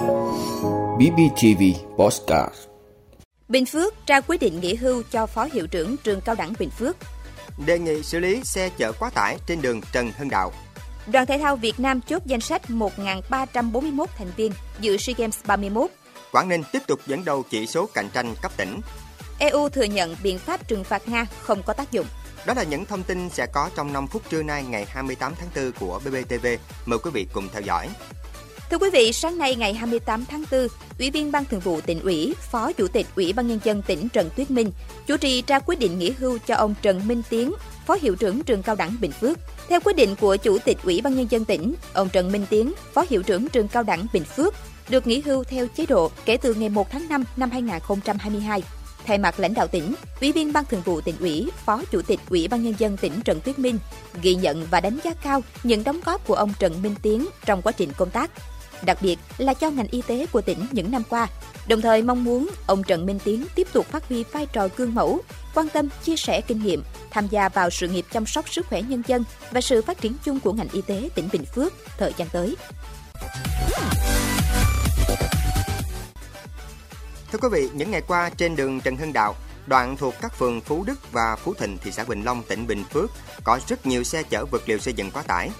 BBTV Postcard Bình Phước trao quyết định nghỉ hưu cho Phó Hiệu trưởng Trường Cao đẳng Bình Phước. Đề nghị xử lý xe chở quá tải trên đường Trần Hưng Đạo. Đoàn thể thao Việt Nam chốt danh sách 1.341 thành viên dự SEA Games 31. Quảng Ninh tiếp tục dẫn đầu chỉ số cạnh tranh cấp tỉnh. EU thừa nhận biện pháp trừng phạt Nga không có tác dụng. Đó là những thông tin sẽ có trong 5 phút trưa nay ngày 28 tháng 4 của BBTV. Mời quý vị cùng theo dõi. Thưa quý vị, sáng nay ngày 28 tháng 4, Ủy viên Ban Thường vụ tỉnh ủy, Phó Chủ tịch Ủy ban Nhân dân tỉnh Trần Tuyết Minh chủ trì ra quyết định nghỉ hưu cho ông Trần Minh Tiến, Phó Hiệu trưởng Trường Cao đẳng Bình Phước. Theo quyết định của Chủ tịch Ủy ban Nhân dân tỉnh, ông Trần Minh Tiến, Phó Hiệu trưởng Trường Cao đẳng Bình Phước, được nghỉ hưu theo chế độ kể từ ngày 1 tháng 5 năm 2022. Thay mặt lãnh đạo tỉnh, Ủy viên Ban Thường vụ tỉnh ủy, Phó Chủ tịch Ủy ban Nhân dân tỉnh Trần Tuyết Minh ghi nhận và đánh giá cao những đóng góp của ông Trần Minh Tiến trong quá trình công tác, đặc biệt là cho ngành y tế của tỉnh những năm qua. Đồng thời mong muốn ông Trần Minh Tiến tiếp tục phát huy vai trò gương mẫu, quan tâm, chia sẻ kinh nghiệm, tham gia vào sự nghiệp chăm sóc sức khỏe nhân dân và sự phát triển chung của ngành y tế tỉnh Bình Phước thời gian tới. Thưa quý vị, những ngày qua trên đường Trần Hưng Đạo, đoạn thuộc các phường Phú Đức và Phú Thịnh, thị xã Bình Long, tỉnh Bình Phước, có rất nhiều xe chở vật liệu xây dựng quá tải.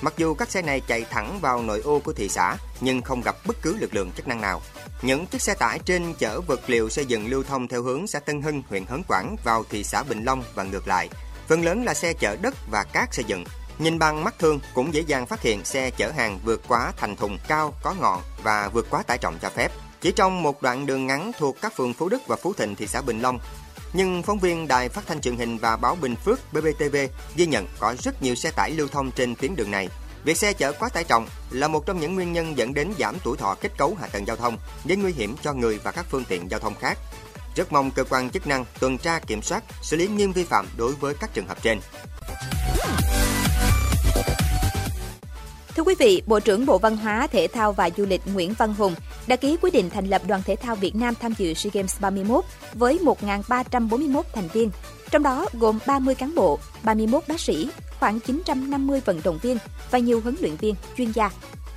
Mặc dù các xe này chạy thẳng vào nội ô của thị xã, nhưng không gặp bất cứ lực lượng chức năng nào. Những chiếc xe tải trên chở vật liệu xây dựng lưu thông theo hướng xã Tân Hưng, huyện Hớn Quản vào thị xã Bình Long và ngược lại. Phần lớn là xe chở đất và cát xây dựng. Nhìn bằng mắt thường cũng dễ dàng phát hiện xe chở hàng vượt quá thành thùng cao có ngọn và vượt quá tải trọng cho phép. Chỉ trong một đoạn đường ngắn thuộc các phường Phú Đức và Phú Thịnh, thị xã Bình Long, nhưng phóng viên Đài Phát thanh truyền hình và báo Bình Phước BBTV ghi nhận có rất nhiều xe tải lưu thông trên tuyến đường này. Việc xe chở quá tải trọng là một trong những nguyên nhân dẫn đến giảm tuổi thọ kết cấu hạ tầng giao thông, gây nguy hiểm cho người và các phương tiện giao thông khác. Rất mong cơ quan chức năng tuần tra kiểm soát, xử lý nghiêm vi phạm đối với các trường hợp trên. Thưa quý vị, Bộ trưởng Bộ Văn hóa, Thể thao và Du lịch Nguyễn Văn Hùng đã ký quyết định thành lập Đoàn Thể thao Việt Nam tham dự SEA Games 31 với 1.341 thành viên, trong đó gồm 30 cán bộ, 31 bác sĩ, khoảng 950 vận động viên và nhiều huấn luyện viên, chuyên gia.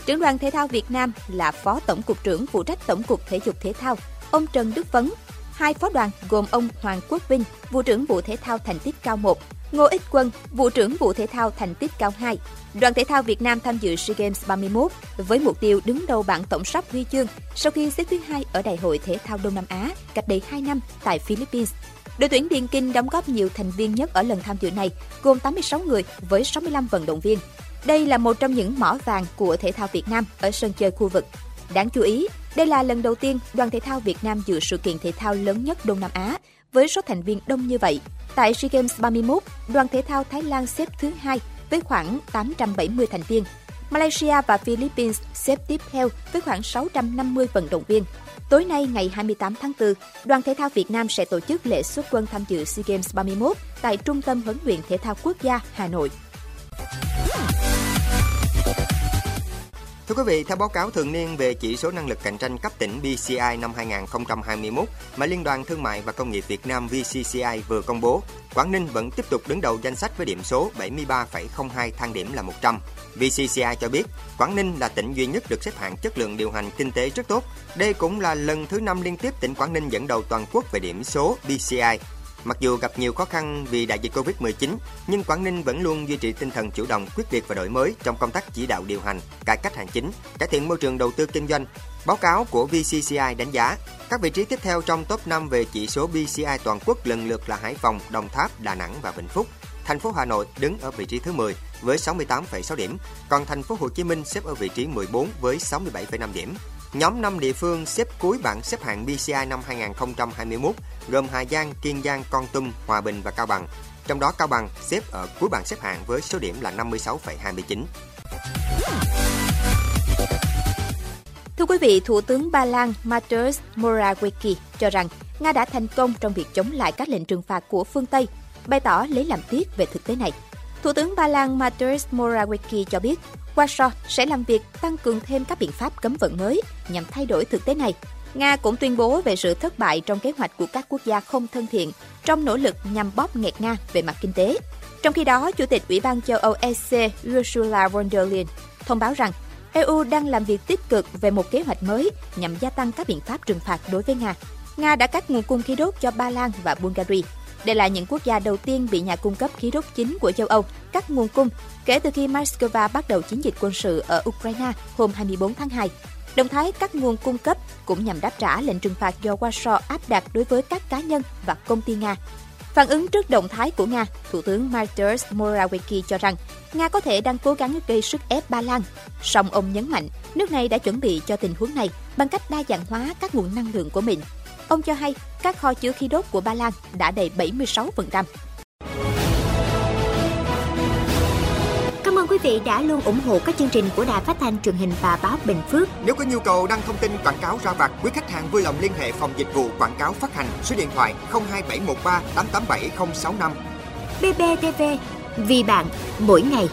Trưởng đoàn thể thao Việt Nam là Phó Tổng cục trưởng phụ trách Tổng cục Thể dục Thể thao, ông Trần Đức Vấn. Hai phó đoàn gồm ông Hoàng Quốc Vinh, vụ trưởng vụ thể thao thành tích cao 1, Ngô Ích Quân, vụ trưởng vụ thể thao thành tích cao 2. Đoàn thể thao Việt Nam tham dự SEA Games 31 với mục tiêu đứng đầu bảng tổng sắp huy chương sau khi xếp thứ hai ở Đại hội Thể thao Đông Nam Á cách đây 2 năm tại Philippines. Đội tuyển Điền Kinh đóng góp nhiều thành viên nhất ở lần tham dự này, gồm 86 người với 65 vận động viên. Đây là một trong những mỏ vàng của thể thao Việt Nam ở sân chơi khu vực. Đáng chú ý, đây là lần đầu tiên đoàn thể thao Việt Nam dự sự kiện thể thao lớn nhất Đông Nam Á với số thành viên đông như vậy. Tại SEA Games 31, đoàn thể thao Thái Lan xếp thứ hai với khoảng 870 thành viên. Malaysia và Philippines xếp tiếp theo với khoảng 650 vận động viên. Tối nay ngày 28 tháng 4, đoàn thể thao Việt Nam sẽ tổ chức lễ xuất quân tham dự SEA Games 31 tại Trung tâm huấn luyện thể thao quốc gia Hà Nội. Thưa quý vị, theo báo cáo thường niên về chỉ số năng lực cạnh tranh cấp tỉnh BCI năm 2021 mà Liên đoàn Thương mại và Công nghiệp Việt Nam VCCI vừa công bố, Quảng Ninh vẫn tiếp tục đứng đầu danh sách với điểm số 73,02 thang điểm là 100. VCCI cho biết, Quảng Ninh là tỉnh duy nhất được xếp hạng chất lượng điều hành kinh tế rất tốt. Đây cũng là lần thứ năm liên tiếp tỉnh Quảng Ninh dẫn đầu toàn quốc về điểm số BCI Mặc dù gặp nhiều khó khăn vì đại dịch Covid-19, nhưng Quảng Ninh vẫn luôn duy trì tinh thần chủ động, quyết liệt và đổi mới trong công tác chỉ đạo điều hành, cải cách hành chính, cải thiện môi trường đầu tư kinh doanh. Báo cáo của VCCI đánh giá, các vị trí tiếp theo trong top 5 về chỉ số BCI toàn quốc lần lượt là Hải Phòng, Đồng Tháp, Đà Nẵng và Vĩnh Phúc. Thành phố Hà Nội đứng ở vị trí thứ 10 với 68,6 điểm, còn thành phố Hồ Chí Minh xếp ở vị trí 14 với 67,5 điểm. Nhóm 5 địa phương xếp cuối bảng xếp hạng BCI năm 2021 gồm Hà Giang, Kiên Giang, Con Tum, Hòa Bình và Cao Bằng. Trong đó Cao Bằng xếp ở cuối bảng xếp hạng với số điểm là 56,29. Thưa quý vị, Thủ tướng Ba Lan Mateusz Morawiecki cho rằng Nga đã thành công trong việc chống lại các lệnh trừng phạt của phương Tây, bày tỏ lấy làm tiếc về thực tế này. Thủ tướng Ba Lan Mateusz Morawiecki cho biết Warsaw sẽ làm việc tăng cường thêm các biện pháp cấm vận mới nhằm thay đổi thực tế này. Nga cũng tuyên bố về sự thất bại trong kế hoạch của các quốc gia không thân thiện trong nỗ lực nhằm bóp nghẹt Nga về mặt kinh tế. Trong khi đó, Chủ tịch Ủy ban châu Âu EC Ursula von der Leyen thông báo rằng EU đang làm việc tích cực về một kế hoạch mới nhằm gia tăng các biện pháp trừng phạt đối với Nga. Nga đã cắt nguồn cung khí đốt cho Ba Lan và Bulgaria. Đây là những quốc gia đầu tiên bị nhà cung cấp khí đốt chính của châu Âu cắt nguồn cung kể từ khi Moscow bắt đầu chiến dịch quân sự ở Ukraine hôm 24 tháng 2. Động thái cắt nguồn cung cấp cũng nhằm đáp trả lệnh trừng phạt do Warsaw áp đặt đối với các cá nhân và công ty Nga. Phản ứng trước động thái của Nga, Thủ tướng Mateusz Morawiecki cho rằng Nga có thể đang cố gắng gây sức ép Ba Lan. Song ông nhấn mạnh, nước này đã chuẩn bị cho tình huống này bằng cách đa dạng hóa các nguồn năng lượng của mình. Ông cho hay các kho chứa khí đốt của Ba Lan đã đầy 76%. Cảm ơn quý vị đã luôn ủng hộ các chương trình của Đài Phát thanh truyền hình và báo Bình Phước. Nếu có nhu cầu đăng thông tin quảng cáo ra vặt, quý khách hàng vui lòng liên hệ phòng dịch vụ quảng cáo phát hành số điện thoại 02713 887065. BBTV, vì bạn, mỗi ngày.